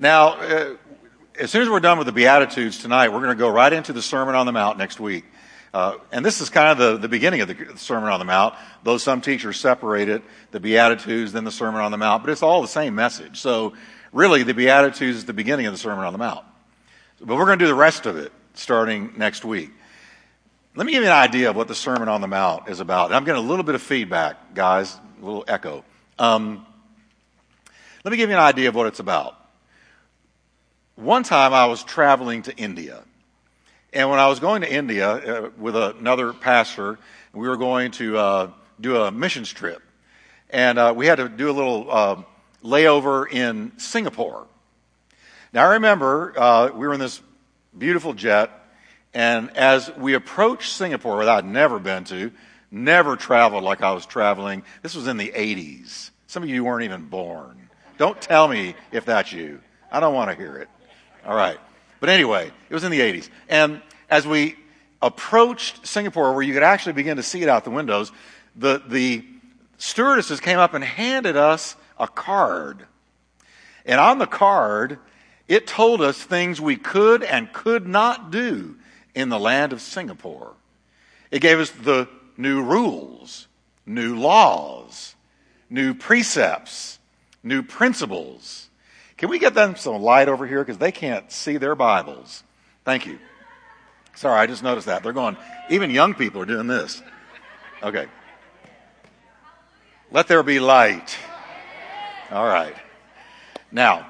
Now, uh, as soon as we're done with the Beatitudes tonight, we're going to go right into the Sermon on the Mount next week. Uh, and this is kind of the, the beginning of the Sermon on the Mount, though some teachers separate it, the Beatitudes, then the Sermon on the Mount, but it's all the same message. So, really, the Beatitudes is the beginning of the Sermon on the Mount. But we're going to do the rest of it starting next week. Let me give you an idea of what the Sermon on the Mount is about. And I'm getting a little bit of feedback, guys, a little echo. Um, let me give you an idea of what it's about. One time I was traveling to India. And when I was going to India uh, with another pastor, we were going to uh, do a missions trip. And uh, we had to do a little uh, layover in Singapore. Now, I remember uh, we were in this beautiful jet, and as we approached Singapore, that I'd never been to, never traveled like I was traveling, this was in the 80s. Some of you weren't even born. Don't tell me if that's you. I don't want to hear it. All right. But anyway, it was in the 80s. And as we approached Singapore, where you could actually begin to see it out the windows, the, the stewardesses came up and handed us a card. And on the card, it told us things we could and could not do in the land of Singapore. It gave us the new rules, new laws, new precepts, new principles. Can we get them some light over here? Because they can't see their Bibles. Thank you. Sorry, I just noticed that. They're going, even young people are doing this. Okay. Let there be light. All right. Now,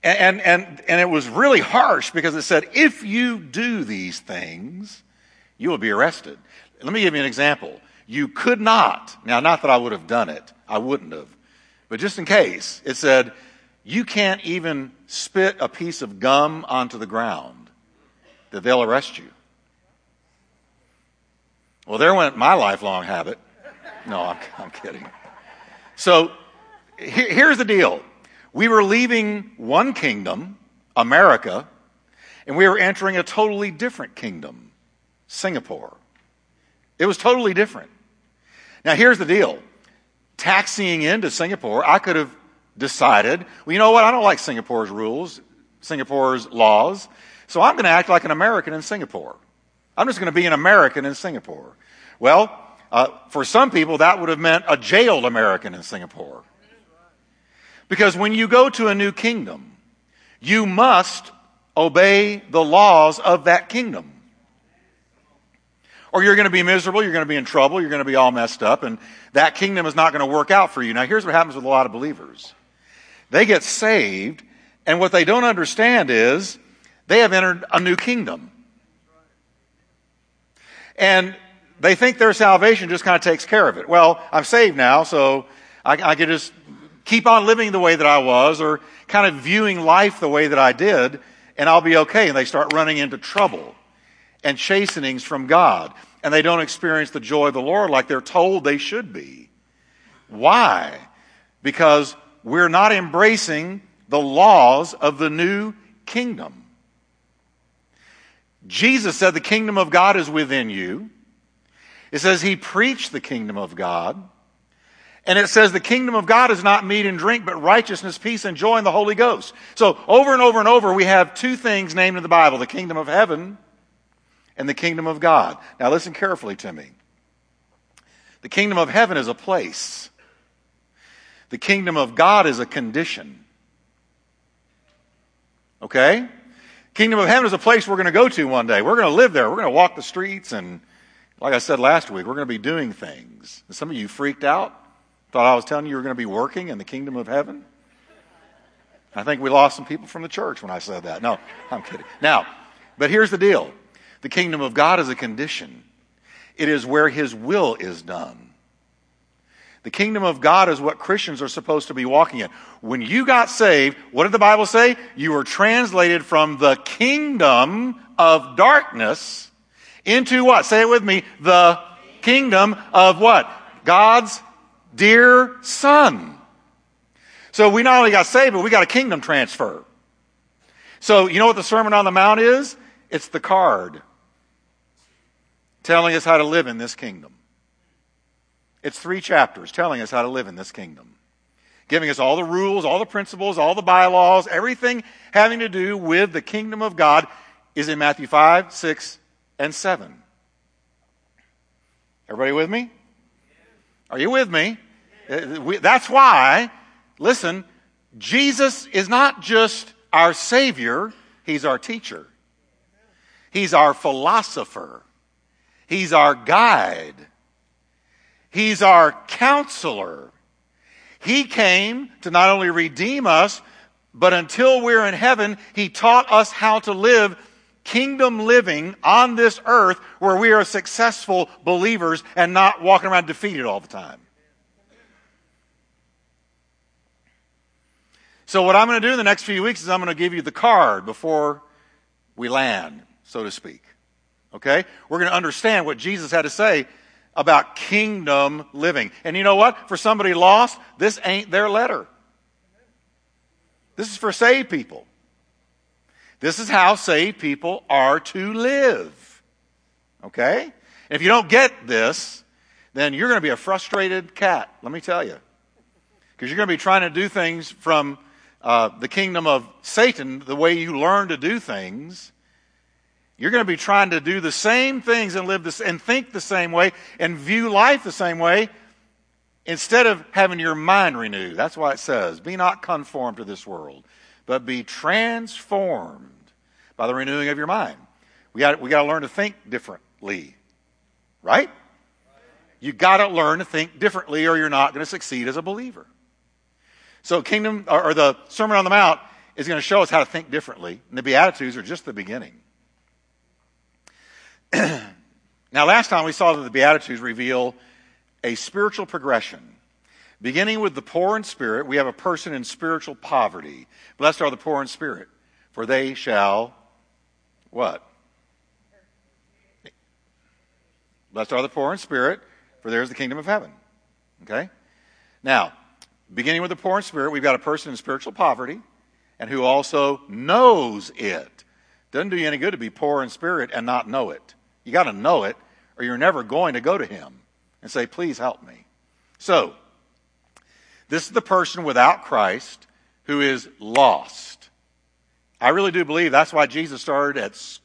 and, and, and it was really harsh because it said, if you do these things, you will be arrested. Let me give you an example. You could not, now, not that I would have done it, I wouldn't have, but just in case, it said, you can't even spit a piece of gum onto the ground, that they'll arrest you. Well, there went my lifelong habit. No, I'm, I'm kidding. So here's the deal we were leaving one kingdom, America, and we were entering a totally different kingdom, Singapore. It was totally different. Now, here's the deal taxiing into Singapore, I could have decided, well, you know what? I don't like Singapore's rules, Singapore's laws, so I'm going to act like an American in Singapore. I'm just going to be an American in Singapore. Well, uh, for some people, that would have meant a jailed American in Singapore. Because when you go to a new kingdom, you must obey the laws of that kingdom. Or you're going to be miserable, you're going to be in trouble, you're going to be all messed up, and that kingdom is not going to work out for you. Now, here's what happens with a lot of believers they get saved, and what they don't understand is they have entered a new kingdom. And they think their salvation just kind of takes care of it. Well, I'm saved now, so I, I can just keep on living the way that I was or kind of viewing life the way that I did, and I'll be okay. And they start running into trouble and chastenings from God, and they don't experience the joy of the Lord like they're told they should be. Why? Because we're not embracing the laws of the new kingdom. Jesus said the kingdom of God is within you. It says he preached the kingdom of God. And it says the kingdom of God is not meat and drink, but righteousness, peace, and joy in the Holy Ghost. So over and over and over, we have two things named in the Bible the kingdom of heaven and the kingdom of God. Now listen carefully to me. The kingdom of heaven is a place, the kingdom of God is a condition. Okay? Kingdom of heaven is a place we're going to go to one day. We're going to live there. We're going to walk the streets and, like I said last week, we're going to be doing things. Some of you freaked out. Thought I was telling you you were going to be working in the kingdom of heaven? I think we lost some people from the church when I said that. No, I'm kidding. Now, but here's the deal the kingdom of God is a condition, it is where his will is done. The kingdom of God is what Christians are supposed to be walking in. When you got saved, what did the Bible say? You were translated from the kingdom of darkness into what? Say it with me. The kingdom of what? God's dear son. So we not only got saved, but we got a kingdom transfer. So you know what the Sermon on the Mount is? It's the card telling us how to live in this kingdom. It's three chapters telling us how to live in this kingdom. giving us all the rules, all the principles, all the bylaws, everything having to do with the kingdom of God is in Matthew 5, 6, and 7. Everybody with me? Are you with me? Uh, that's why, listen, Jesus is not just our Savior, He's our teacher. He's our philosopher. He's our guide. He's our counselor. He came to not only redeem us, but until we're in heaven, He taught us how to live kingdom living on this earth where we are successful believers and not walking around defeated all the time. So, what I'm going to do in the next few weeks is I'm going to give you the card before we land, so to speak. Okay? We're going to understand what Jesus had to say about kingdom living. And you know what? For somebody lost, this ain't their letter. This is for saved people. This is how saved people are to live. Okay? If you don't get this, then you're going to be a frustrated cat, let me tell you. Because you're going to be trying to do things from uh, the kingdom of Satan, the way you learn to do things, you're going to be trying to do the same things and live this and think the same way and view life the same way instead of having your mind renewed. That's why it says, "Be not conformed to this world, but be transformed by the renewing of your mind." We got we got to learn to think differently, right? You got to learn to think differently, or you're not going to succeed as a believer. So, kingdom or, or the Sermon on the Mount is going to show us how to think differently, and the Beatitudes are just the beginning. Now, last time we saw that the Beatitudes reveal a spiritual progression. Beginning with the poor in spirit, we have a person in spiritual poverty. Blessed are the poor in spirit, for they shall what? Blessed are the poor in spirit, for there is the kingdom of heaven. Okay? Now, beginning with the poor in spirit, we've got a person in spiritual poverty and who also knows it. Doesn't do you any good to be poor in spirit and not know it. You got to know it, or you're never going to go to him and say, Please help me. So, this is the person without Christ who is lost. I really do believe that's why Jesus started at,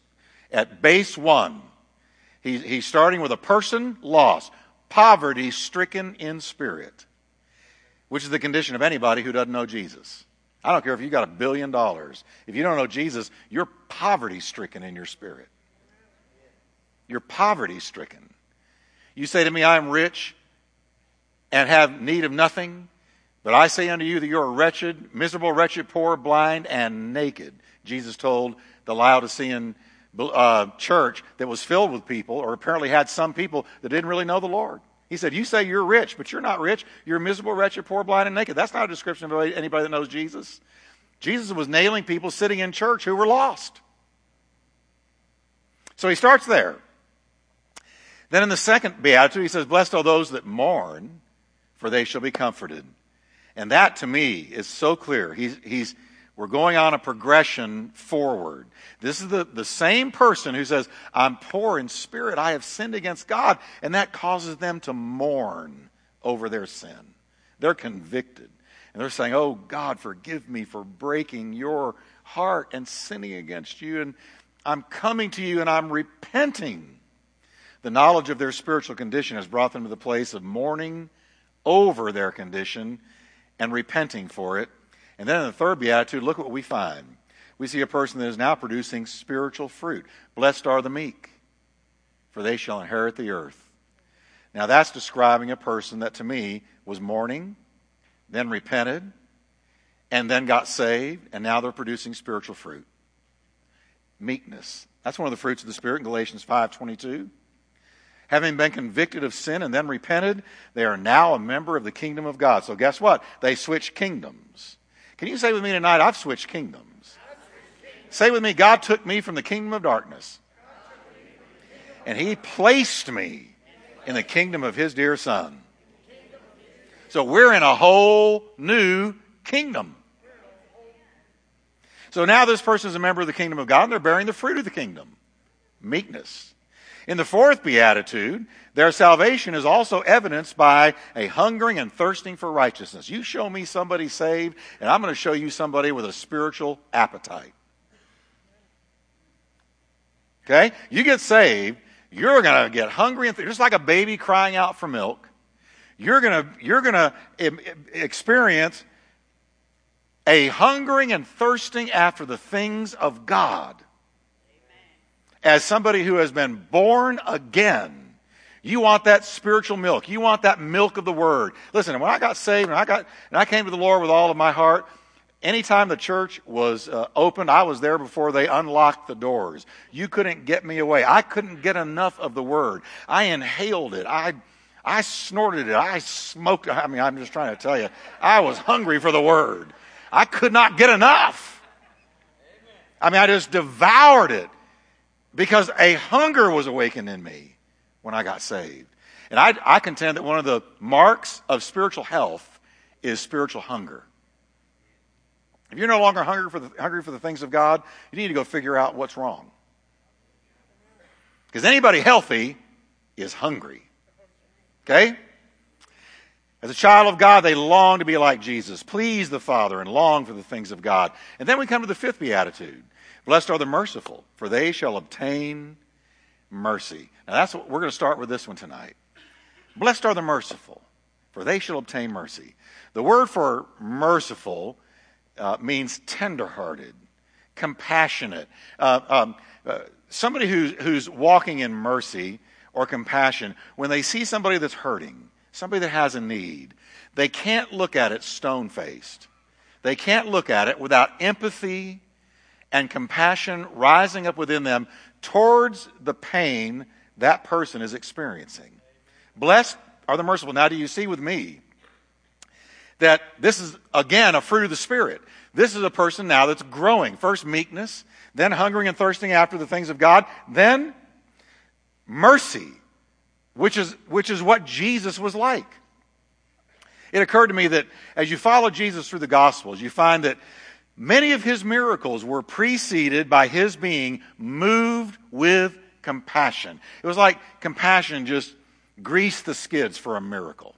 at base one. He, he's starting with a person lost, poverty stricken in spirit which is the condition of anybody who doesn't know Jesus. I don't care if you got a billion dollars. If you don't know Jesus, you're poverty stricken in your spirit. You're poverty stricken. You say to me, I am rich and have need of nothing, but I say unto you that you're wretched, miserable, wretched, poor, blind, and naked. Jesus told the Laodicean uh, church that was filled with people, or apparently had some people that didn't really know the Lord. He said, You say you're rich, but you're not rich. You're miserable, wretched, poor, blind, and naked. That's not a description of anybody that knows Jesus. Jesus was nailing people sitting in church who were lost. So he starts there. Then in the second beatitude, he says, Blessed are those that mourn, for they shall be comforted. And that to me is so clear. He's, he's, we're going on a progression forward. This is the, the same person who says, I'm poor in spirit. I have sinned against God. And that causes them to mourn over their sin. They're convicted. And they're saying, Oh, God, forgive me for breaking your heart and sinning against you. And I'm coming to you and I'm repenting. The knowledge of their spiritual condition has brought them to the place of mourning over their condition and repenting for it and then in the third beatitude, look what we find. We see a person that is now producing spiritual fruit. Blessed are the meek, for they shall inherit the earth. Now that's describing a person that to me was mourning, then repented, and then got saved, and now they're producing spiritual fruit. Meekness. That's one of the fruits of the Spirit in Galatians 5.22. Having been convicted of sin and then repented, they are now a member of the kingdom of God. So guess what? They switch kingdoms. Can you say with me tonight, I've switched kingdoms? Say with me, God took me from the kingdom of darkness and he placed me in the kingdom of his dear son. So we're in a whole new kingdom. So now this person is a member of the kingdom of God and they're bearing the fruit of the kingdom meekness. In the fourth beatitude, their salvation is also evidenced by a hungering and thirsting for righteousness. You show me somebody saved, and I'm going to show you somebody with a spiritual appetite. Okay? You get saved, you're going to get hungry and th- just like a baby crying out for milk. You're going to you're going to experience a hungering and thirsting after the things of God. As somebody who has been born again, you want that spiritual milk. You want that milk of the word. Listen, when I got saved and I got and I came to the Lord with all of my heart, anytime the church was uh, opened, I was there before they unlocked the doors. You couldn't get me away. I couldn't get enough of the word. I inhaled it. I I snorted it. I smoked. I mean, I'm just trying to tell you, I was hungry for the word. I could not get enough. I mean, I just devoured it because a hunger was awakened in me when I got saved. And I, I contend that one of the marks of spiritual health is spiritual hunger. If you're no longer hungry for, the, hungry for the things of God, you need to go figure out what's wrong. Because anybody healthy is hungry. Okay? As a child of God, they long to be like Jesus, please the Father, and long for the things of God. And then we come to the fifth beatitude. Blessed are the merciful, for they shall obtain mercy. Now that's what we're going to start with this one tonight. Blessed are the merciful, for they shall obtain mercy. The word for merciful uh, means tenderhearted, compassionate. Uh, um, uh, somebody who's, who's walking in mercy or compassion, when they see somebody that's hurting, somebody that has a need, they can't look at it stone faced. They can't look at it without empathy and compassion rising up within them towards the pain that person is experiencing. Blessed are the merciful. Now, do you see with me that this is, again, a fruit of the Spirit? This is a person now that's growing. First, meekness, then hungering and thirsting after the things of God, then mercy which is, which is what Jesus was like. It occurred to me that as you follow Jesus through the Gospels, you find that many of his miracles were preceded by his being moved with compassion. It was like compassion just greased the skids for a miracle.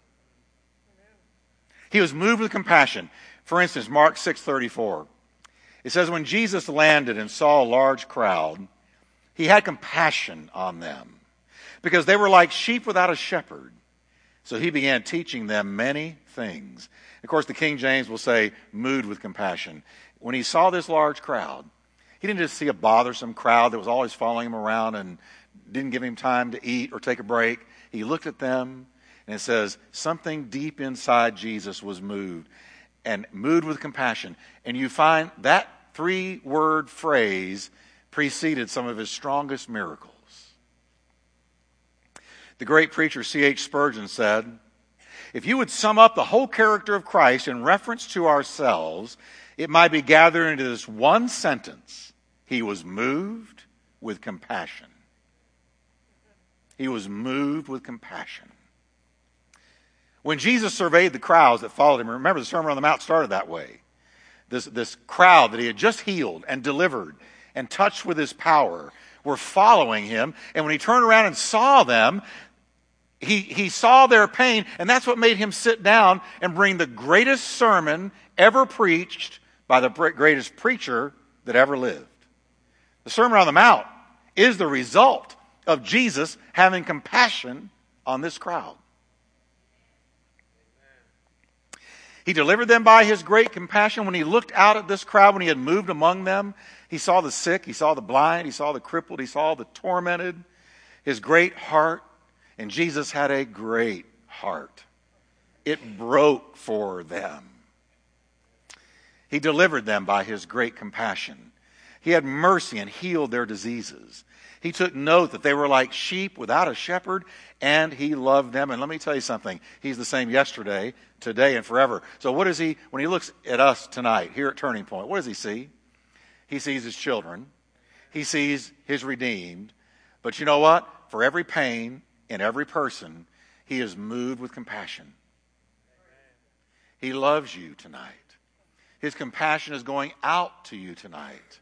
He was moved with compassion. For instance, Mark 6:34. It says when Jesus landed and saw a large crowd, he had compassion on them because they were like sheep without a shepherd. So he began teaching them many things. Of course, the King James will say, moved with compassion. When he saw this large crowd, he didn't just see a bothersome crowd that was always following him around and didn't give him time to eat or take a break. He looked at them and it says, something deep inside Jesus was moved and moved with compassion. And you find that three word phrase preceded some of his strongest miracles. The great preacher C.H. Spurgeon said, If you would sum up the whole character of Christ in reference to ourselves, it might be gathered into this one sentence He was moved with compassion. He was moved with compassion. When Jesus surveyed the crowds that followed him, remember the Sermon on the Mount started that way. This, this crowd that he had just healed and delivered and touched with his power were following him. And when he turned around and saw them, he, he saw their pain, and that's what made him sit down and bring the greatest sermon ever preached by the greatest preacher that ever lived. The Sermon on the Mount is the result of Jesus having compassion on this crowd. He delivered them by his great compassion. When he looked out at this crowd, when he had moved among them, he saw the sick, he saw the blind, he saw the crippled, he saw the tormented. His great heart and Jesus had a great heart. It broke for them. He delivered them by his great compassion. He had mercy and healed their diseases. He took note that they were like sheep without a shepherd, and he loved them. And let me tell you something He's the same yesterday, today, and forever. So, what does he, when he looks at us tonight here at Turning Point, what does he see? He sees his children, he sees his redeemed. But you know what? For every pain, in every person, He is moved with compassion. He loves you tonight. His compassion is going out to you tonight.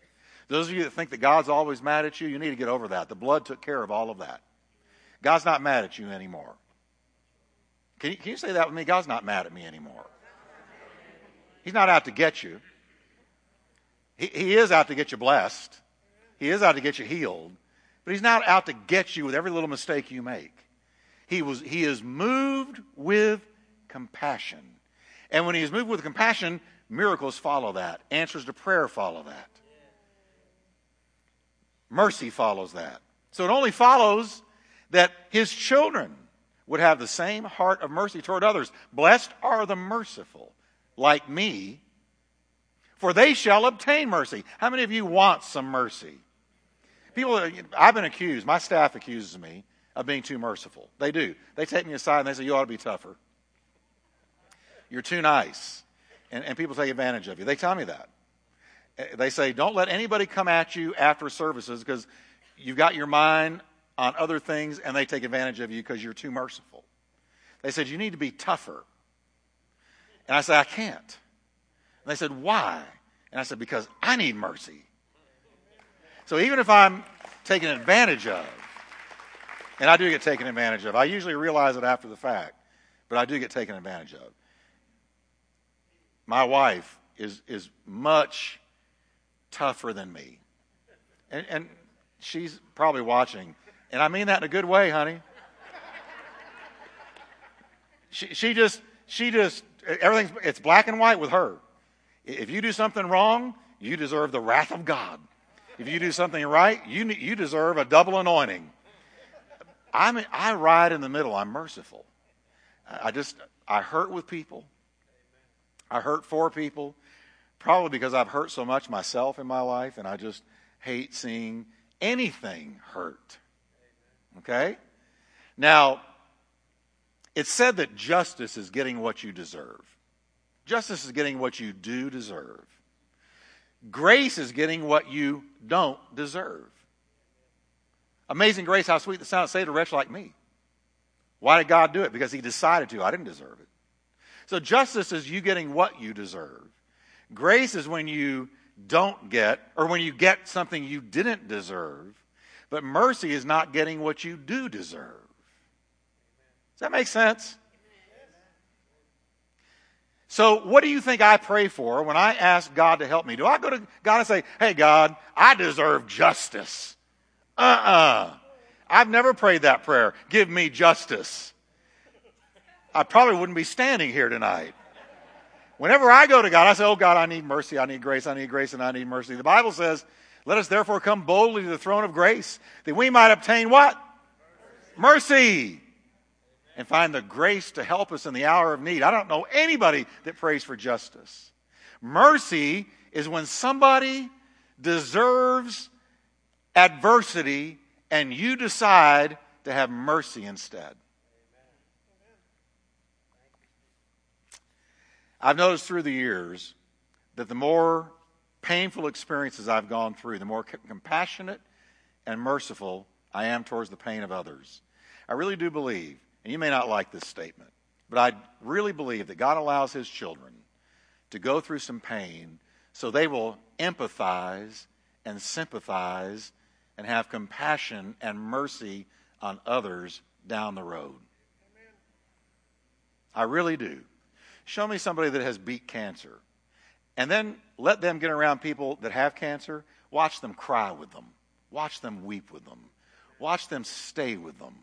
Those of you that think that God's always mad at you, you need to get over that. The blood took care of all of that. God's not mad at you anymore. Can you, can you say that with me? God's not mad at me anymore. He's not out to get you. He, he is out to get you blessed. He is out to get you healed. But he's not out to get you with every little mistake you make. He, was, he is moved with compassion. And when he is moved with compassion, miracles follow that. Answers to prayer follow that. Mercy follows that. So it only follows that his children would have the same heart of mercy toward others. Blessed are the merciful, like me, for they shall obtain mercy. How many of you want some mercy? People, I've been accused, my staff accuses me of being too merciful. They do. They take me aside and they say, You ought to be tougher. You're too nice. And, and people take advantage of you. They tell me that. Eh, they say, Don't let anybody come at you after services because you've got your mind on other things and they take advantage of you because you're too merciful. They said, You need to be tougher. And I said, I can't. And they said, Why? And I said, Because I need mercy. So even if I'm taken advantage of, and I do get taken advantage of, I usually realize it after the fact, but I do get taken advantage of. My wife is, is much tougher than me. And, and she's probably watching. And I mean that in a good way, honey. She, she just, she just, everything's, it's black and white with her. If you do something wrong, you deserve the wrath of God. If you do something right, you, you deserve a double anointing. I'm, I ride in the middle. I'm merciful. I just, I hurt with people. I hurt for people, probably because I've hurt so much myself in my life, and I just hate seeing anything hurt. Okay? Now, it's said that justice is getting what you deserve. Justice is getting what you do deserve. Grace is getting what you don't deserve. Amazing grace, how sweet the sound to a wretch like me. Why did God do it? Because He decided to. I didn't deserve it. So justice is you getting what you deserve. Grace is when you don't get, or when you get something you didn't deserve. But mercy is not getting what you do deserve. Does that make sense? So, what do you think I pray for when I ask God to help me? Do I go to God and say, Hey, God, I deserve justice? Uh uh-uh. uh. I've never prayed that prayer. Give me justice. I probably wouldn't be standing here tonight. Whenever I go to God, I say, Oh, God, I need mercy, I need grace, I need grace, and I need mercy. The Bible says, let us therefore come boldly to the throne of grace that we might obtain what? Mercy. And find the grace to help us in the hour of need. I don't know anybody that prays for justice. Mercy is when somebody deserves adversity and you decide to have mercy instead. I've noticed through the years that the more painful experiences I've gone through, the more compassionate and merciful I am towards the pain of others. I really do believe, and you may not like this statement, but I really believe that God allows His children to go through some pain so they will empathize and sympathize and have compassion and mercy on others down the road. I really do. Show me somebody that has beat cancer and then let them get around people that have cancer. Watch them cry with them. Watch them weep with them. Watch them stay with them.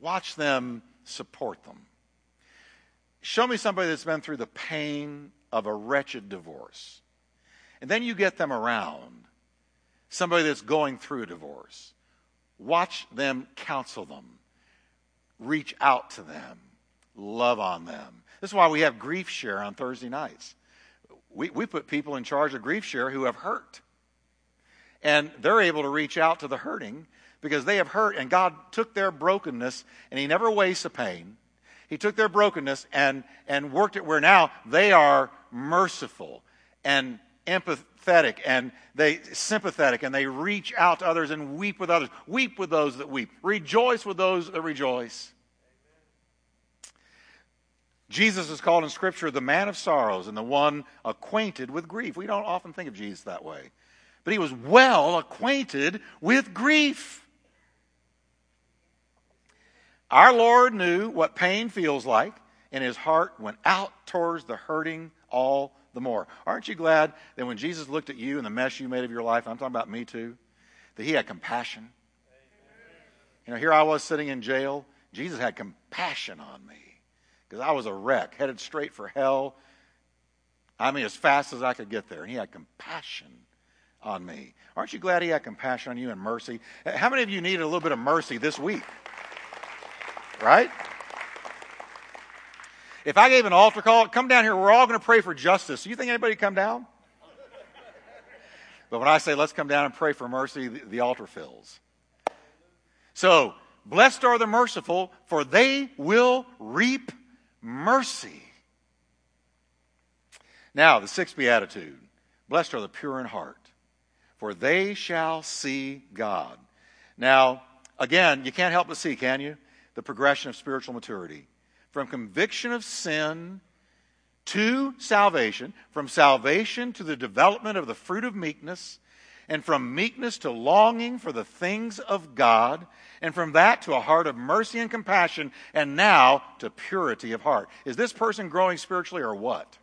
Watch them support them. Show me somebody that's been through the pain of a wretched divorce. And then you get them around somebody that's going through a divorce. Watch them counsel them. Reach out to them. Love on them. This is why we have grief share on Thursday nights we, we put people in charge of grief share who have hurt. And they're able to reach out to the hurting because they have hurt, and God took their brokenness, and He never wastes a pain. He took their brokenness and, and worked it where now they are merciful and empathetic and they sympathetic and they reach out to others and weep with others. Weep with those that weep. Rejoice with those that rejoice. Jesus is called in Scripture the man of sorrows and the one acquainted with grief. We don't often think of Jesus that way. But he was well acquainted with grief. Our Lord knew what pain feels like, and his heart went out towards the hurting all the more. Aren't you glad that when Jesus looked at you and the mess you made of your life, I'm talking about me too, that he had compassion? You know, here I was sitting in jail. Jesus had compassion on me because I was a wreck, headed straight for hell. I mean, as fast as I could get there. And he had compassion on me. Aren't you glad he had compassion on you and mercy? How many of you needed a little bit of mercy this week? Right? If I gave an altar call, come down here, we're all going to pray for justice. Do you think anybody come down? But when I say let's come down and pray for mercy, the, the altar fills. So, blessed are the merciful, for they will reap mercy. Now, the sixth beatitude Blessed are the pure in heart, for they shall see God. Now, again, you can't help but see, can you? The progression of spiritual maturity. From conviction of sin to salvation, from salvation to the development of the fruit of meekness, and from meekness to longing for the things of God, and from that to a heart of mercy and compassion, and now to purity of heart. Is this person growing spiritually or what?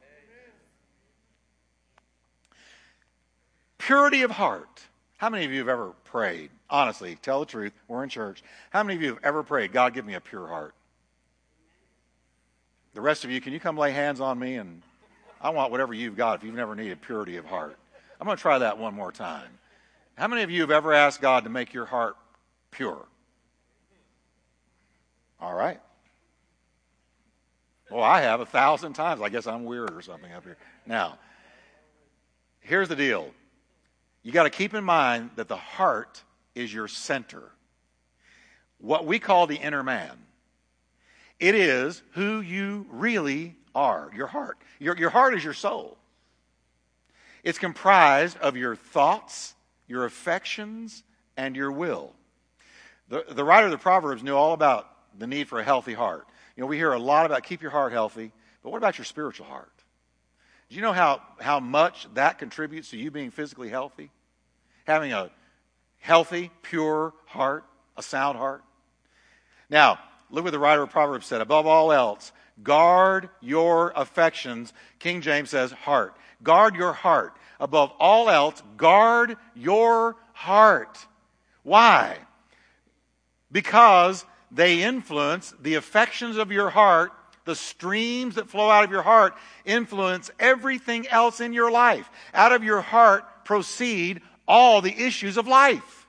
Purity of heart. How many of you have ever prayed? Honestly, tell the truth. We're in church. How many of you have ever prayed, God, give me a pure heart? The rest of you, can you come lay hands on me? And I want whatever you've got if you've never needed purity of heart. I'm going to try that one more time. How many of you have ever asked God to make your heart pure? All right. Well, I have a thousand times. I guess I'm weird or something up here. Now, here's the deal you got to keep in mind that the heart is your center. What we call the inner man. It is who you really are, your heart. Your, your heart is your soul. It's comprised of your thoughts, your affections, and your will. The, the writer of the Proverbs knew all about the need for a healthy heart. You know, we hear a lot about keep your heart healthy, but what about your spiritual heart? Do you know how, how much that contributes to you being physically healthy? Having a healthy, pure heart, a sound heart? Now, look what the writer of Proverbs said. Above all else, guard your affections. King James says heart. Guard your heart. Above all else, guard your heart. Why? Because they influence the affections of your heart, the streams that flow out of your heart influence everything else in your life. Out of your heart proceed all the issues of life.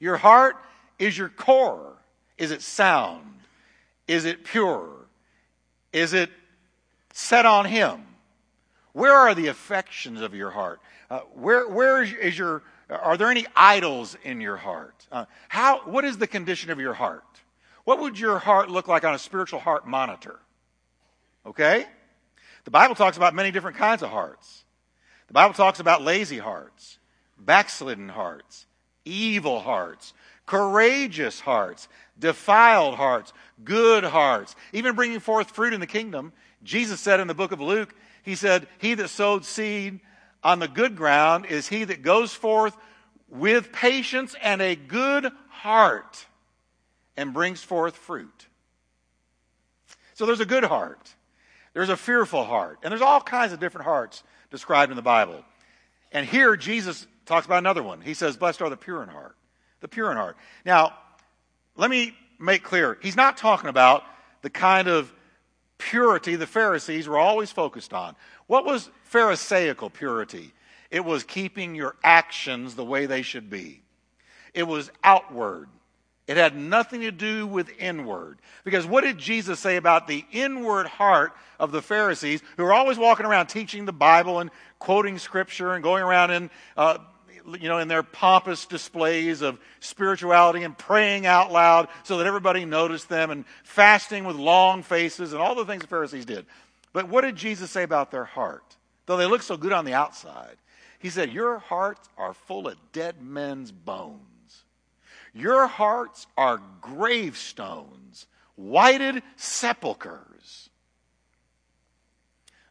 Your heart is your core. Is it sound? Is it pure? Is it set on Him? Where are the affections of your heart? Uh, where, where is your, are there any idols in your heart? Uh, how, what is the condition of your heart? What would your heart look like on a spiritual heart monitor? Okay? The Bible talks about many different kinds of hearts. The Bible talks about lazy hearts, backslidden hearts, evil hearts, courageous hearts, defiled hearts, good hearts, even bringing forth fruit in the kingdom. Jesus said in the book of Luke, He said, He that sowed seed on the good ground is he that goes forth with patience and a good heart and brings forth fruit. So there's a good heart, there's a fearful heart, and there's all kinds of different hearts described in the Bible. And here Jesus talks about another one. He says, Blessed are the pure in heart. The pure in heart. Now, let me make clear, he's not talking about the kind of purity the Pharisees were always focused on. What was Pharisaical purity? It was keeping your actions the way they should be. It was outward. It had nothing to do with inward. Because what did Jesus say about the inward heart of the Pharisees who were always walking around teaching the Bible and quoting scripture and going around and uh, you know, in their pompous displays of spirituality and praying out loud so that everybody noticed them and fasting with long faces and all the things the Pharisees did. But what did Jesus say about their heart? Though they look so good on the outside, he said, Your hearts are full of dead men's bones. Your hearts are gravestones, whited sepulchres.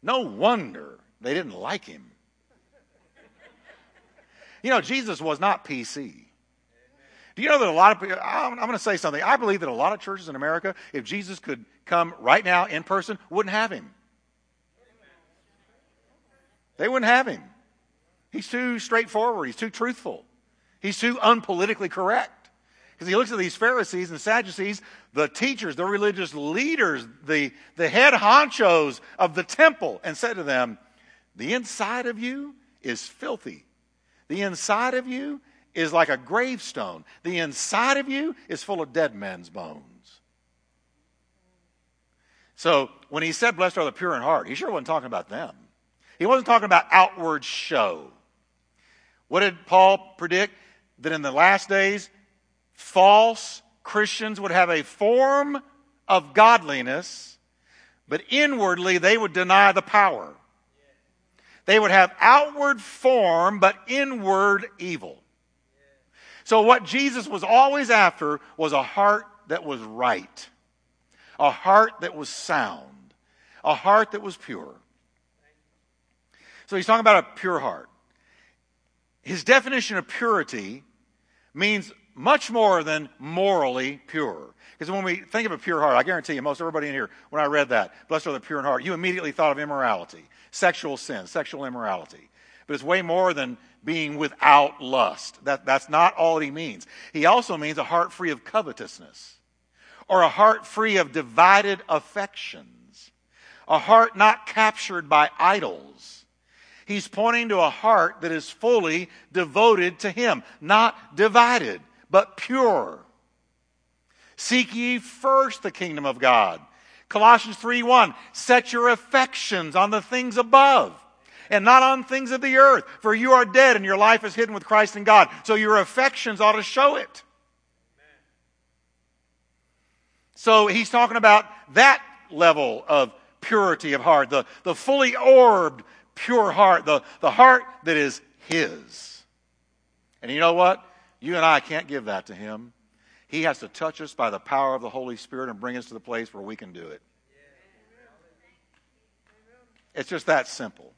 No wonder they didn't like him. You know, Jesus was not PC. Do you know that a lot of people, I'm, going to say something. I believe that a lot of churches in America, if Jesus could come right now in person, wouldn't have him. They wouldn't have him. He's too straightforward. He's too truthful. He's too unpolitically correct. Because he looks at these Pharisees and Sadducees, the teachers, the religious leaders, the, the head honchos of the temple, and said to them, The inside of you is filthy. The inside of you is like a gravestone. The inside of you is full of dead men's bones. So when he said, Blessed are the pure in heart, he sure wasn't talking about them. He wasn't talking about outward show. What did Paul predict? That in the last days, false Christians would have a form of godliness, but inwardly they would deny the power. They would have outward form, but inward evil. So, what Jesus was always after was a heart that was right, a heart that was sound, a heart that was pure. So, he's talking about a pure heart. His definition of purity means much more than morally pure. Because when we think of a pure heart, I guarantee you, most everybody in here, when I read that, blessed are the pure in heart, you immediately thought of immorality, sexual sin, sexual immorality. But it's way more than being without lust. That, that's not all he means. He also means a heart free of covetousness, or a heart free of divided affections, a heart not captured by idols. He's pointing to a heart that is fully devoted to him, not divided, but pure. Seek ye first the kingdom of God. Colossians 3 1, set your affections on the things above and not on things of the earth. For you are dead and your life is hidden with Christ in God. So your affections ought to show it. So he's talking about that level of purity of heart, the, the fully orbed, pure heart, the, the heart that is his. And you know what? You and I can't give that to him. He has to touch us by the power of the Holy Spirit and bring us to the place where we can do it. It's just that simple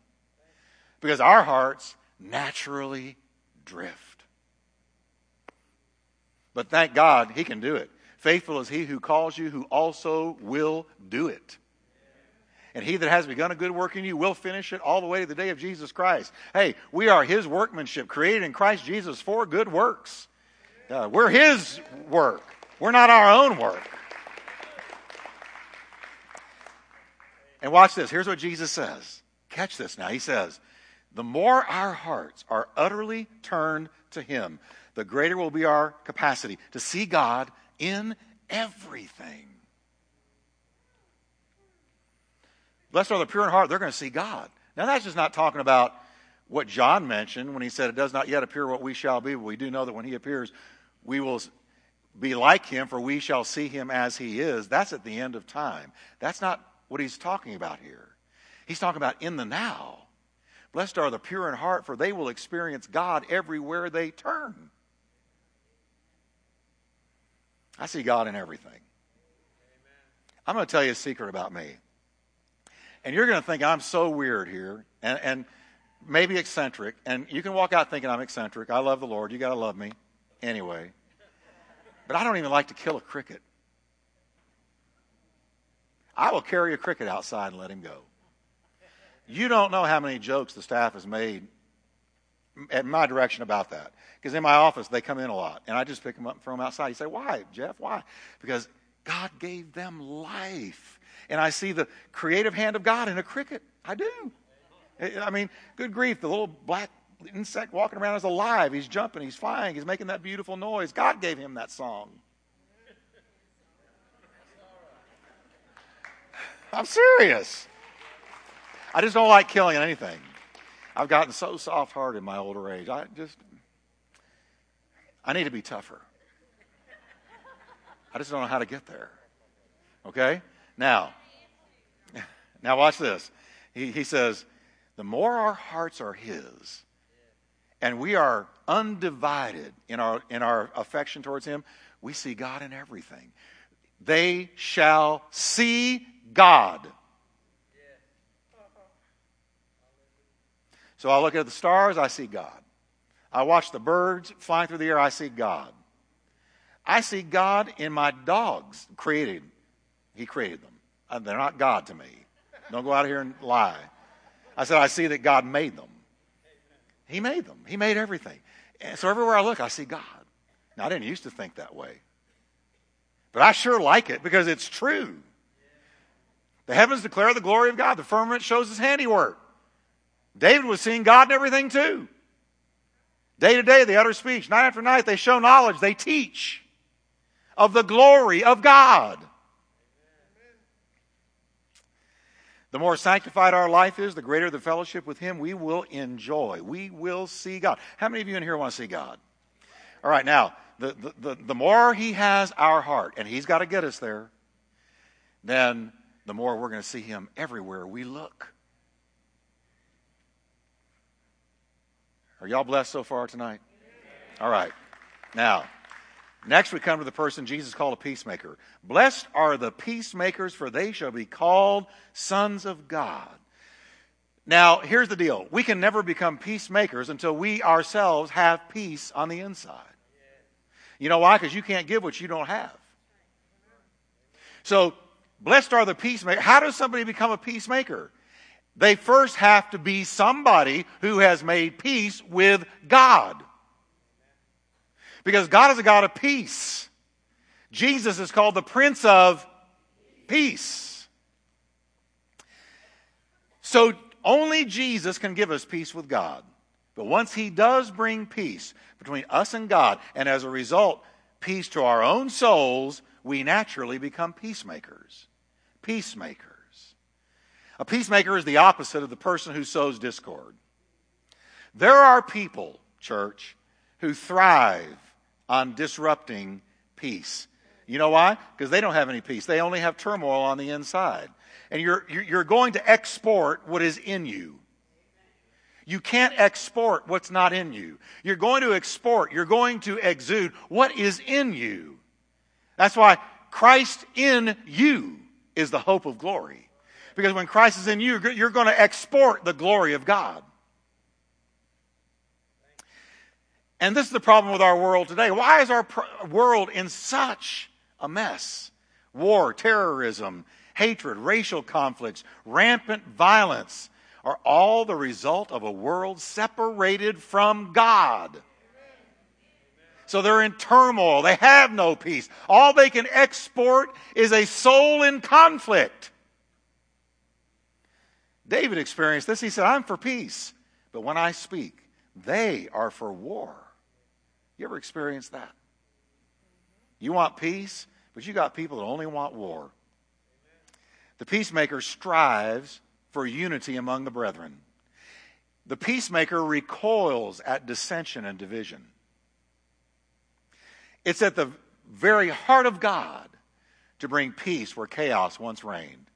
because our hearts naturally drift. But thank God he can do it. Faithful is he who calls you, who also will do it. And he that has begun a good work in you will finish it all the way to the day of Jesus Christ. Hey, we are his workmanship, created in Christ Jesus for good works. Uh, we're his work, we're not our own work. And watch this. Here's what Jesus says. Catch this now. He says, the more our hearts are utterly turned to Him, the greater will be our capacity to see God in everything. Blessed are the pure in heart, they're going to see God. Now, that's just not talking about what John mentioned when he said, It does not yet appear what we shall be, but we do know that when He appears, we will be like Him, for we shall see Him as He is. That's at the end of time. That's not what He's talking about here. He's talking about in the now. Blessed are the pure in heart, for they will experience God everywhere they turn. I see God in everything. I'm going to tell you a secret about me. And you're going to think I'm so weird here and, and maybe eccentric. And you can walk out thinking I'm eccentric. I love the Lord. You got to love me anyway. But I don't even like to kill a cricket. I will carry a cricket outside and let him go. You don't know how many jokes the staff has made at my direction about that. Because in my office, they come in a lot, and I just pick them up and throw them outside. You say, Why, Jeff? Why? Because God gave them life. And I see the creative hand of God in a cricket. I do. I mean, good grief, the little black insect walking around is alive. He's jumping, he's flying, he's making that beautiful noise. God gave him that song. I'm serious. I just don't like killing anything. I've gotten so soft hearted in my older age. I just, I need to be tougher. I just don't know how to get there. Okay? Now, now watch this. He, he says, the more our hearts are His, and we are undivided in our, in our affection towards Him, we see God in everything. They shall see God. So I look at the stars, I see God. I watch the birds flying through the air, I see God. I see God in my dogs created. He created them. Uh, they're not God to me. Don't go out here and lie. I said, I see that God made them. He made them. He made everything. And so everywhere I look, I see God. Now, I didn't used to think that way. But I sure like it because it's true. The heavens declare the glory of God. The firmament shows his handiwork. David was seeing God in everything too. Day to day, they utter speech. Night after night, they show knowledge. They teach of the glory of God. The more sanctified our life is, the greater the fellowship with Him we will enjoy. We will see God. How many of you in here want to see God? All right, now, the, the, the, the more He has our heart, and He's got to get us there, then the more we're going to see Him everywhere we look. Are y'all blessed so far tonight? All right. Now, next we come to the person Jesus called a peacemaker. Blessed are the peacemakers, for they shall be called sons of God. Now, here's the deal. We can never become peacemakers until we ourselves have peace on the inside. You know why? Because you can't give what you don't have. So, blessed are the peacemakers. How does somebody become a peacemaker? They first have to be somebody who has made peace with God. Because God is a God of peace. Jesus is called the Prince of Peace. So only Jesus can give us peace with God. But once He does bring peace between us and God, and as a result, peace to our own souls, we naturally become peacemakers. Peacemakers. A peacemaker is the opposite of the person who sows discord. There are people, church, who thrive on disrupting peace. You know why? Because they don't have any peace. They only have turmoil on the inside. And you're, you're going to export what is in you. You can't export what's not in you. You're going to export, you're going to exude what is in you. That's why Christ in you is the hope of glory. Because when Christ is in you, you're going to export the glory of God. And this is the problem with our world today. Why is our world in such a mess? War, terrorism, hatred, racial conflicts, rampant violence are all the result of a world separated from God. So they're in turmoil. They have no peace. All they can export is a soul in conflict. David experienced this. He said, I'm for peace, but when I speak, they are for war. You ever experienced that? You want peace, but you got people that only want war. The peacemaker strives for unity among the brethren. The peacemaker recoils at dissension and division. It's at the very heart of God to bring peace where chaos once reigned.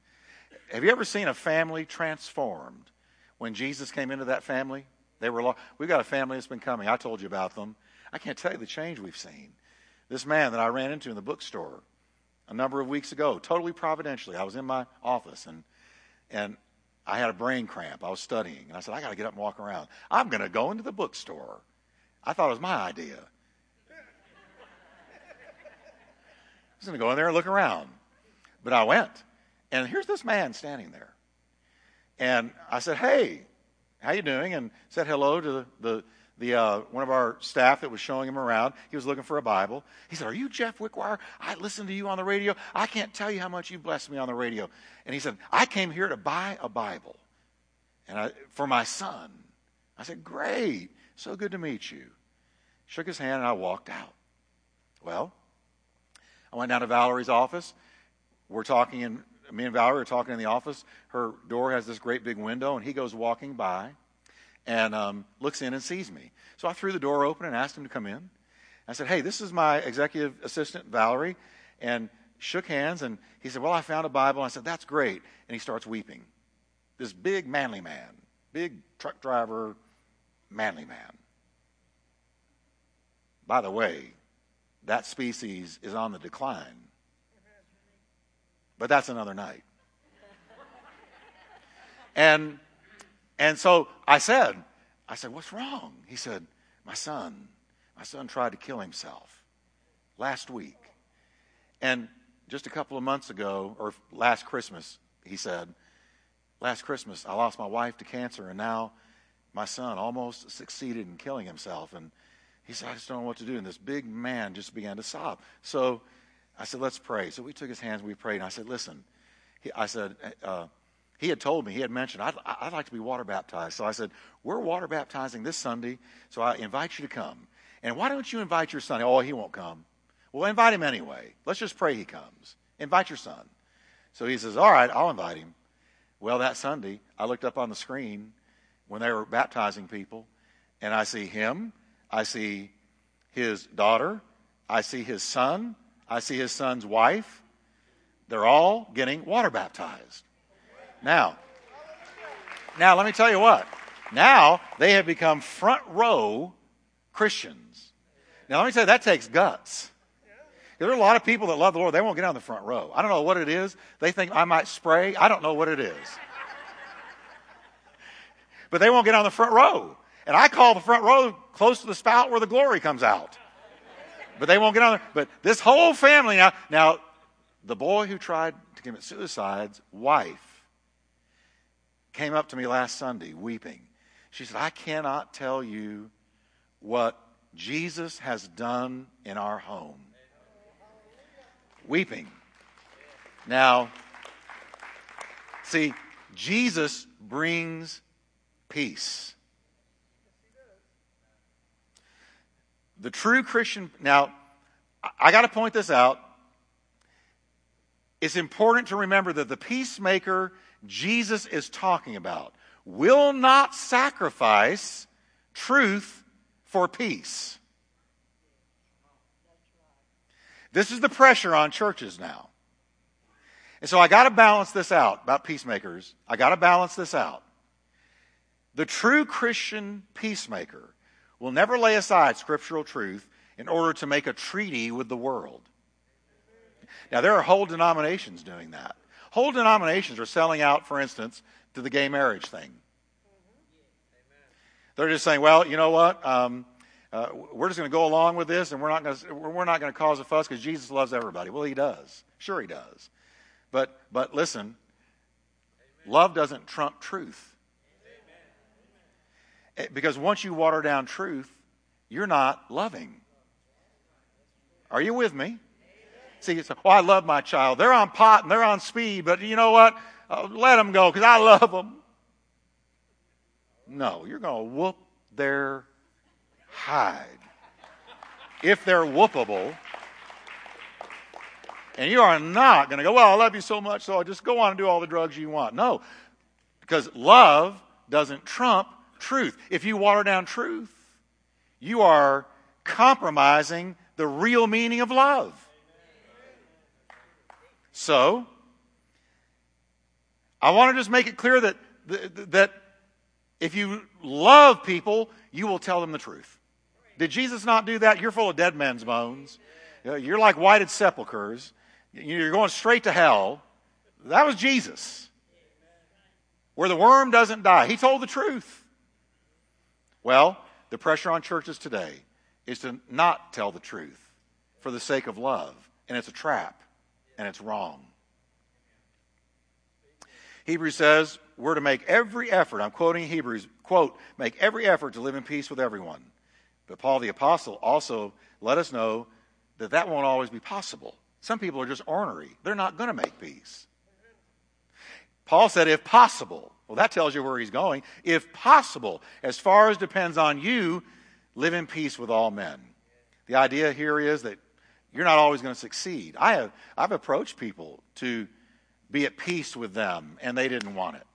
Have you ever seen a family transformed when Jesus came into that family? They were. Lo- We've got a family that's been coming. I told you about them. I can't tell you the change we've seen. This man that I ran into in the bookstore a number of weeks ago, totally providentially, I was in my office and and I had a brain cramp. I was studying, and I said, I got to get up and walk around. I'm going to go into the bookstore. I thought it was my idea. I was going to go in there and look around, but I went. And here's this man standing there. And I said, hey, how you doing? And said hello to the, the, the uh, one of our staff that was showing him around. He was looking for a Bible. He said, are you Jeff Wickwire? I listened to you on the radio. I can't tell you how much you blessed me on the radio. And he said, I came here to buy a Bible and I, for my son. I said, great. So good to meet you. Shook his hand and I walked out. Well, I went down to Valerie's office. We're talking in me and Valerie are talking in the office. Her door has this great big window, and he goes walking by and um, looks in and sees me. So I threw the door open and asked him to come in. I said, Hey, this is my executive assistant, Valerie, and shook hands. And he said, Well, I found a Bible. And I said, That's great. And he starts weeping. This big, manly man, big truck driver, manly man. By the way, that species is on the decline. But that's another night. And and so I said, I said, what's wrong? He said, my son, my son tried to kill himself last week. And just a couple of months ago, or last Christmas, he said, Last Christmas, I lost my wife to cancer, and now my son almost succeeded in killing himself. And he said, I just don't know what to do. And this big man just began to sob. So I said, Let's pray. So we took his hands, we prayed, and I said, Listen, he, I said, uh, he had told me, he had mentioned, I'd, I'd like to be water baptized. So I said, We're water baptizing this Sunday, so I invite you to come. And why don't you invite your son? Oh, he won't come. Well, invite him anyway. Let's just pray he comes. Invite your son. So he says, All right, I'll invite him. Well, that Sunday, I looked up on the screen when they were baptizing people, and I see him, I see his daughter, I see his son, I see his son's wife. They're all getting water baptized. Now, now let me tell you what. Now they have become front row Christians. Now let me tell you that takes guts. There are a lot of people that love the Lord. They won't get on the front row. I don't know what it is. They think I might spray. I don't know what it is. but they won't get on the front row. And I call the front row close to the spout where the glory comes out. But they won't get on there. But this whole family now, now the boy who tried to commit suicide's wife came up to me last Sunday weeping. She said, I cannot tell you what Jesus has done in our home. Weeping. Now, see, Jesus brings peace. The true Christian, now, I got to point this out. It's important to remember that the peacemaker Jesus is talking about will not sacrifice truth for peace. This is the pressure on churches now. And so I got to balance this out about peacemakers. I got to balance this out. The true Christian peacemaker will never lay aside scriptural truth in order to make a treaty with the world. Now, there are whole denominations doing that. Whole denominations are selling out, for instance, to the gay marriage thing. They're just saying, well, you know what? Um, uh, we're just going to go along with this, and we're not going to cause a fuss because Jesus loves everybody. Well, he does. Sure, he does. But but listen, love doesn't trump truth. Eh, because once you water down truth, you're not loving. Are you with me? See, it's, oh, I love my child. They're on pot and they're on speed, but you know what? Uh, let them go because I love them. No, you're going to whoop their hide. If they're whoopable, and you are not going to go, well, I love you so much, so I'll just go on and do all the drugs you want. No, because love doesn't trump truth. If you water down truth, you are compromising the real meaning of love. So, I want to just make it clear that, that if you love people, you will tell them the truth. Did Jesus not do that? You're full of dead men's bones. Uh, you're like whited sepulchres. You're going straight to hell. That was Jesus. Where the worm doesn't die. He told the truth. Well, the pressure on churches today is to not tell the truth for the sake of love. And it's a trap, and it's wrong. Hebrews says we're to make every effort, I'm quoting Hebrews, quote, make every effort to live in peace with everyone. But Paul the Apostle also let us know that that won't always be possible. Some people are just ornery, they're not going to make peace. Paul said, if possible. Well, that tells you where he's going. If possible, as far as depends on you, live in peace with all men. The idea here is that you're not always going to succeed. I have, I've approached people to be at peace with them, and they didn't want it.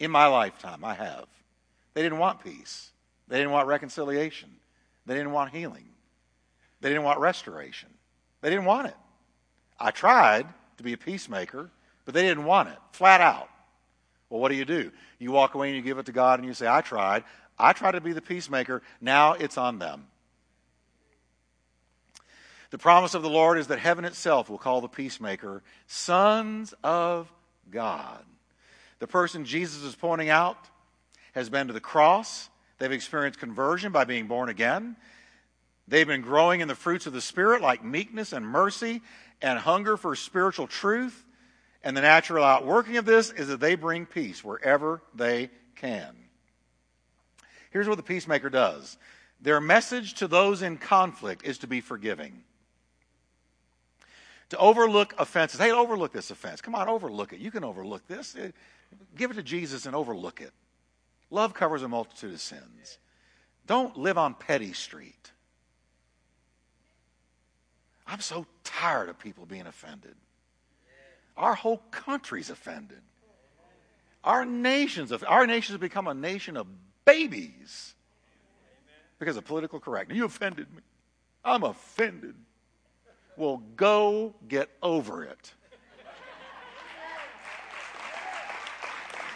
In my lifetime, I have. They didn't want peace. They didn't want reconciliation. They didn't want healing. They didn't want restoration. They didn't want it. I tried to be a peacemaker, but they didn't want it, flat out. Well, what do you do? You walk away and you give it to God and you say, I tried. I tried to be the peacemaker. Now it's on them. The promise of the Lord is that heaven itself will call the peacemaker sons of God. The person Jesus is pointing out has been to the cross. They've experienced conversion by being born again. They've been growing in the fruits of the Spirit, like meekness and mercy and hunger for spiritual truth. And the natural outworking of this is that they bring peace wherever they can. Here's what the peacemaker does their message to those in conflict is to be forgiving. To overlook offenses. Hey, overlook this offense. Come on, overlook it. You can overlook this. Uh, give it to Jesus and overlook it. Love covers a multitude of sins. Don't live on Petty Street. I'm so tired of people being offended. Our whole country's offended. Our nation's our nation has become a nation of babies because of political correctness. You offended me. I'm offended. Well, go get over it.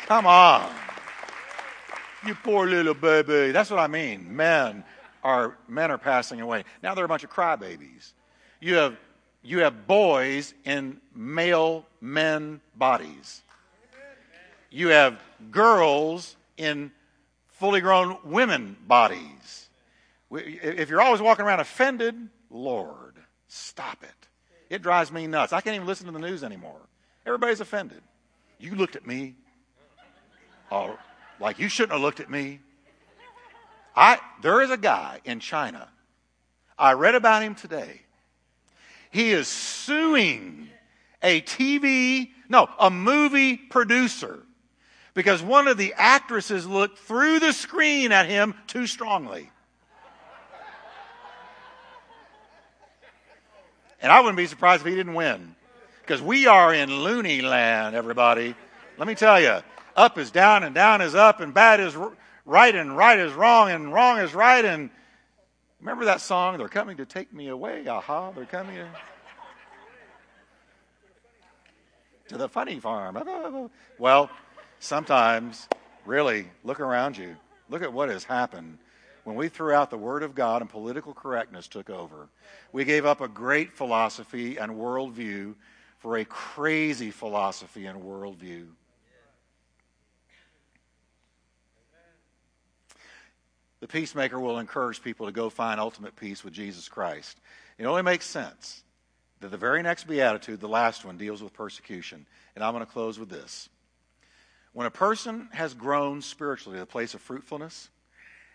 Come on. You poor little baby. That's what I mean. Men are men are passing away. Now they're a bunch of crybabies. You have you have boys in male men bodies. You have girls in fully grown women bodies. If you're always walking around offended, Lord, stop it. It drives me nuts. I can't even listen to the news anymore. Everybody's offended. You looked at me. Oh, like you shouldn't have looked at me. I there is a guy in China. I read about him today. He is suing a TV, no, a movie producer because one of the actresses looked through the screen at him too strongly. And I wouldn't be surprised if he didn't win. Because we are in loony land, everybody. Let me tell you, up is down and down is up and bad is right and right is wrong and wrong is right. And remember that song, They're Coming to Take Me Away? Aha, they're coming to, to the funny farm. Well, sometimes, really, look around you. Look at what has happened when we threw out the Word of God and political correctness took over. We gave up a great philosophy and worldview for a crazy philosophy and worldview. The peacemaker will encourage people to go find ultimate peace with Jesus Christ. It only makes sense that the very next beatitude, the last one, deals with persecution. And I'm going to close with this. When a person has grown spiritually to the place of fruitfulness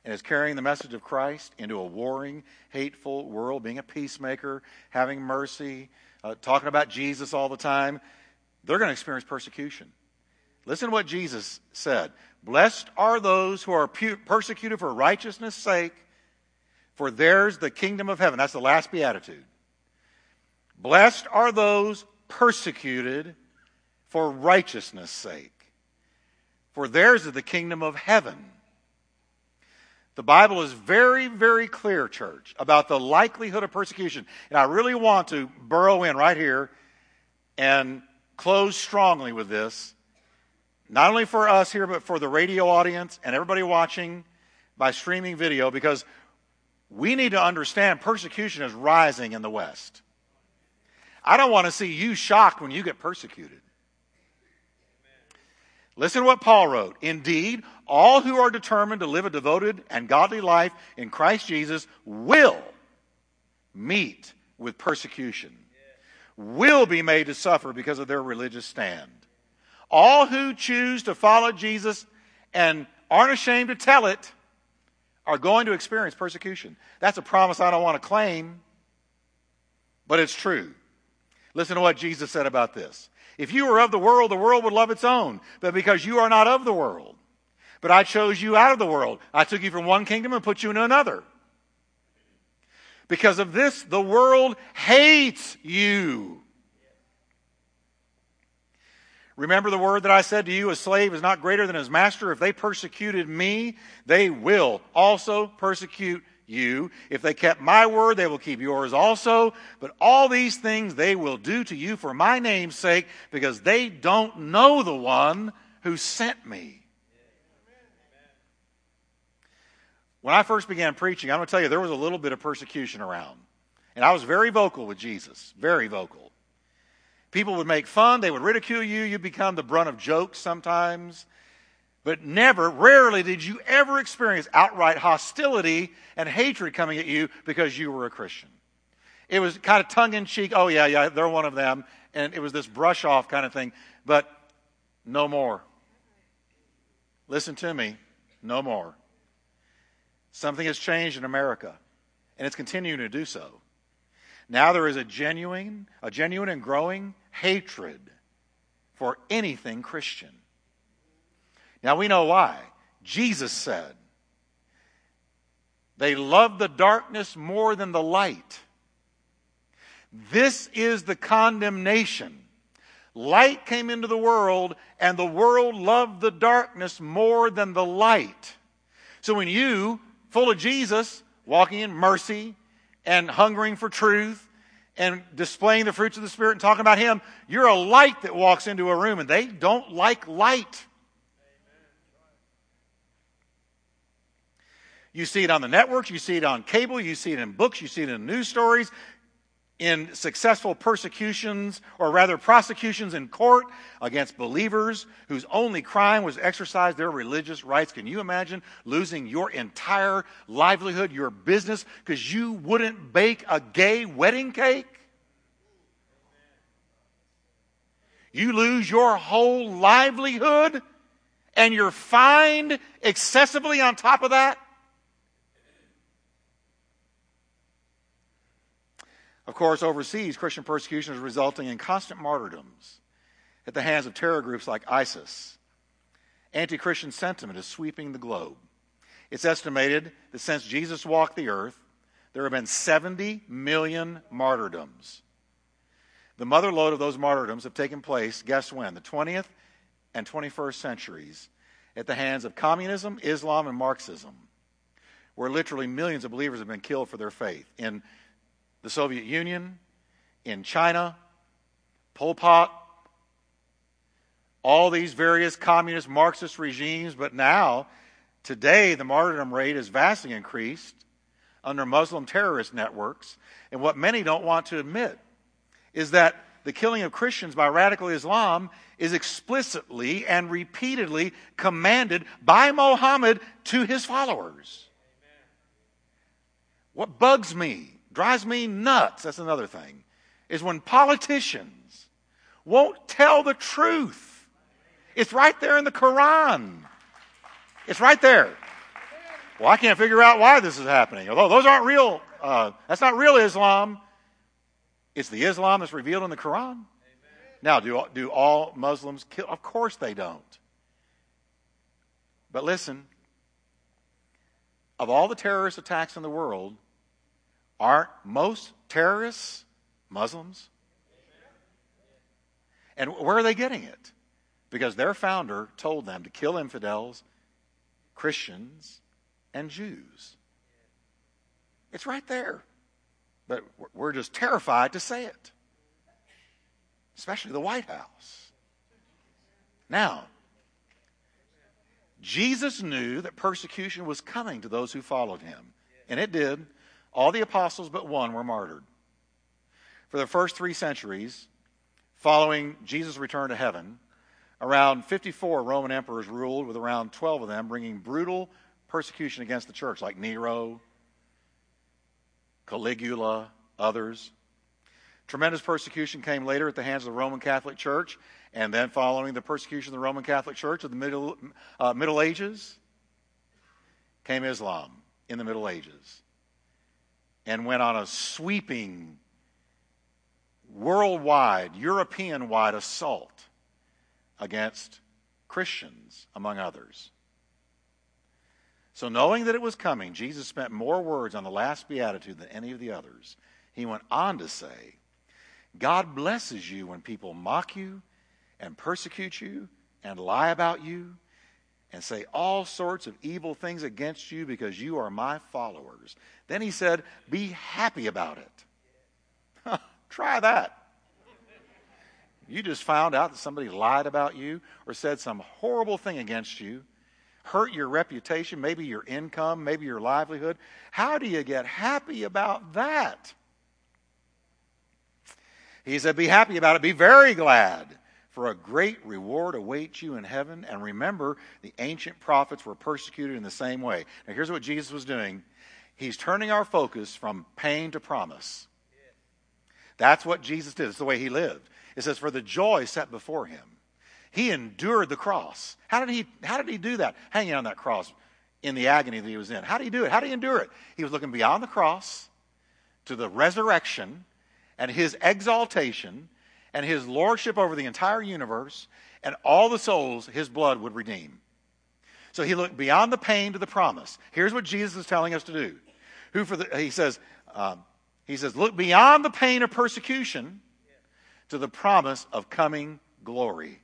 and is carrying the message of Christ into a warring, hateful world, being a peacemaker, having mercy, uh, talking about Jesus all the time, they're going to experience persecution. Listen to what Jesus said Blessed are those who are persecuted for righteousness' sake, for theirs the kingdom of heaven. That's the last beatitude. Blessed are those persecuted for righteousness' sake for theirs is the kingdom of heaven. The Bible is very, very clear, church, about the likelihood of persecution. And I really want to burrow in right here and close strongly with this, not only for us here, but for the radio audience and everybody watching by streaming video, because we need to understand persecution is rising in the West. I don't want to see you shocked when you get persecuted. Listen to what Paul wrote. Indeed, all who are determined to live a devoted and godly life in Christ Jesus will meet with persecution, will be made to suffer because of their religious stand. All who choose to follow Jesus and aren't ashamed to tell it are going to experience persecution. That's a promise I don't want to claim, but it's true. Listen to what Jesus said about this. If you were of the world, the world would love its own. But because you are not of the world, but I chose you out of the world, I took you from one kingdom and put you in another. Because of this, the world hates you. Remember the word that I said to you a slave is not greater than his master. If they persecuted me, they will also persecute you. If they kept my word, they will keep yours also. But all these things they will do to you for my name's sake, because they don't know the one who sent me. When I first began preaching, I'm going to tell you, there was a little bit of persecution around. And I was very vocal with Jesus, very vocal. People would make fun, they would ridicule you, you become the brunt of jokes sometimes. But never, rarely did you ever experience outright hostility and hatred coming at you because you were a Christian. It was kind of tongue in cheek, oh, yeah, yeah, they're one of them. And it was this brush off kind of thing. But no more. Listen to me, no more. Something has changed in America, and it's continuing to do so. Now there is a genuine, a genuine and growing hatred for anything Christian. Now we know why. Jesus said, They love the darkness more than the light. This is the condemnation. Light came into the world, and the world loved the darkness more than the light. So when you, full of Jesus, walking in mercy and hungering for truth and displaying the fruits of the Spirit and talking about Him, you're a light that walks into a room, and they don't like light. You see it on the networks, you see it on cable, you see it in books, you see it in news stories, in successful persecutions, or rather prosecutions in court against believers whose only crime was exercise their religious rights. Can you imagine losing your entire livelihood, your business, because you wouldn't bake a gay wedding cake? You lose your whole livelihood and you're fined excessively on top of that? Of course, overseas, Christian persecution is resulting in constant martyrdoms at the hands of terror groups like ISIS. Anti Christian sentiment is sweeping the globe. It's estimated that since Jesus walked the earth, there have been 70 million martyrdoms. The mother lode of those martyrdoms have taken place, guess when? The 20th and 21st centuries, at the hands of communism, Islam, and Marxism, where literally millions of believers have been killed for their faith. In the Soviet Union, in China, Pol Pot, all these various communist Marxist regimes, but now, today, the martyrdom rate is vastly increased under Muslim terrorist networks. And what many don't want to admit is that the killing of Christians by radical Islam is explicitly and repeatedly commanded by Mohammed to his followers. What bugs me drives me nuts, that's another thing, is when politicians won't tell the truth. It's right there in the Quran. It's right there. Well, I can't figure out why this is happening. Although those aren't real, uh, that's not real Islam. It's the Islam that's revealed in the Quran. Amen. Now, do, do all Muslims kill? Of course they don't. But listen, of all the terrorist attacks in the world, Aren't most terrorists Muslims? And where are they getting it? Because their founder told them to kill infidels, Christians, and Jews. It's right there. But we're just terrified to say it, especially the White House. Now, Jesus knew that persecution was coming to those who followed him, and it did. All the apostles but one were martyred. For the first three centuries, following Jesus' return to heaven, around 54 Roman emperors ruled, with around 12 of them bringing brutal persecution against the church, like Nero, Caligula, others. Tremendous persecution came later at the hands of the Roman Catholic Church, and then following the persecution of the Roman Catholic Church of the Middle, uh, Middle Ages, came Islam in the Middle Ages and went on a sweeping, worldwide, European wide assault against Christians, among others. So, knowing that it was coming, Jesus spent more words on the last beatitude than any of the others. He went on to say, God blesses you when people mock you and persecute you and lie about you and say all sorts of evil things against you because you are my followers. Then he said, Be happy about it. Try that. You just found out that somebody lied about you or said some horrible thing against you, hurt your reputation, maybe your income, maybe your livelihood. How do you get happy about that? He said, Be happy about it. Be very glad for a great reward awaits you in heaven. And remember, the ancient prophets were persecuted in the same way. Now, here's what Jesus was doing He's turning our focus from pain to promise. That's what Jesus did. It's the way he lived. It says, For the joy set before him, he endured the cross. How did he, how did he do that? Hanging on that cross in the agony that he was in. How did he do it? How did he endure it? He was looking beyond the cross to the resurrection and his exaltation and his lordship over the entire universe and all the souls his blood would redeem. So he looked beyond the pain to the promise. Here's what Jesus is telling us to do. Who for the, he says, um, he says, look beyond the pain of persecution to the promise of coming glory.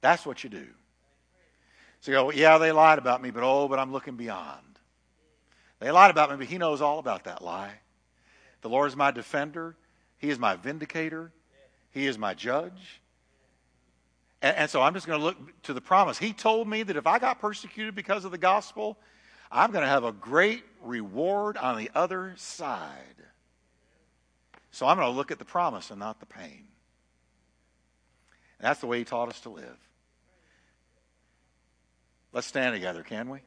That's what you do. So you go, yeah, they lied about me, but oh, but I'm looking beyond. They lied about me, but he knows all about that lie. The Lord is my defender. He is my vindicator. He is my judge. And, and so I'm just going to look to the promise. He told me that if I got persecuted because of the gospel, I'm going to have a great reward on the other side. So I'm going to look at the promise and not the pain. And that's the way he taught us to live. Let's stand together, can we?